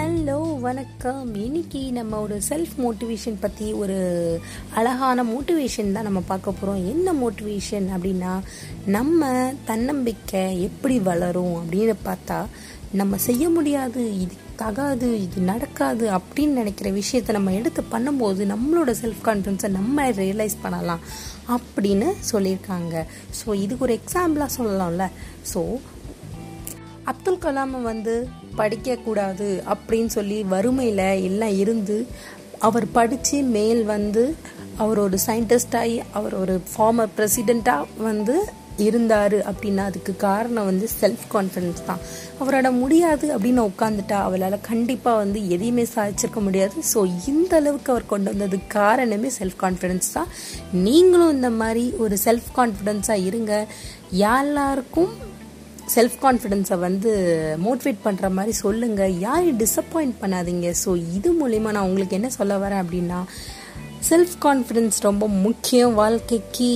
Hello வணக்கம். இன்னைக்கு நம்ம ஒரு செல்ஃப் மோட்டிவேஷன் பற்றி ஒரு அழகான மோட்டிவேஷன் தான் நம்ம பார்க்க போகிறோம் என்ன மோட்டிவேஷன் அப்படின்னா நம்ம தன்னம்பிக்கை எப்படி வளரும் அப்படின்னு பார்த்தா நம்ம செய்ய முடியாது இது தகாது இது நடக்காது அப்படின்னு நினைக்கிற விஷயத்த நம்ம எடுத்து பண்ணும்போது நம்மளோட செல்ஃப் கான்ஃபிடன்ஸை நம்ம ரியலைஸ் பண்ணலாம் அப்படின்னு சொல்லியிருக்காங்க. ஸோ இதுக்கு ஒரு எக்ஸாம்பிளாக சொல்லலாம்ல. ஸோ அப்துல் கலாம் வந்து படிக்கக்கூடாது அப்படின்னு சொல்லி வறுமையில் எல்லாம் இருந்து அவர் படித்து மேல் வந்து அவர் ஒரு சயின்டிஸ்டாகி அவர் ஒரு ஃபார்மர் பிரசிடெண்ட்டாக வந்து இருந்தார் அப்படின்னா அதுக்கு காரணம் வந்து செல்ஃப் கான்ஃபிடன்ஸ் தான். அவரோட முடியாது அப்படின்னு உட்காந்துட்டா அவளால் கண்டிப்பாக வந்து எதையுமே சாதிச்சிருக்க முடியாது. ஸோ இந்த அளவுக்கு அவர் கொண்டு வந்ததுக்கு காரணமே செல்ஃப் கான்ஃபிடன்ஸ் தான். நீங்களும் இந்த மாதிரி ஒரு செல்ஃப் கான்ஃபிடென்ஸாக இருங்க. எல்லாருக்கும் செல்ஃப் கான்ஃபிடென்ஸை வந்து மோட்டிவேட் பண்ணுற மாதிரி சொல்லுங்கள் யாரையும் டிசப்பாயிண்ட் பண்ணாதீங்க. ஸோ இது மூலிமா நான் உங்களுக்கு என்ன சொல்ல வரேன் அப்படின்னா செல்ஃப் கான்ஃபிடென்ஸ் ரொம்ப முக்கியம் வாழ்க்கைக்கு.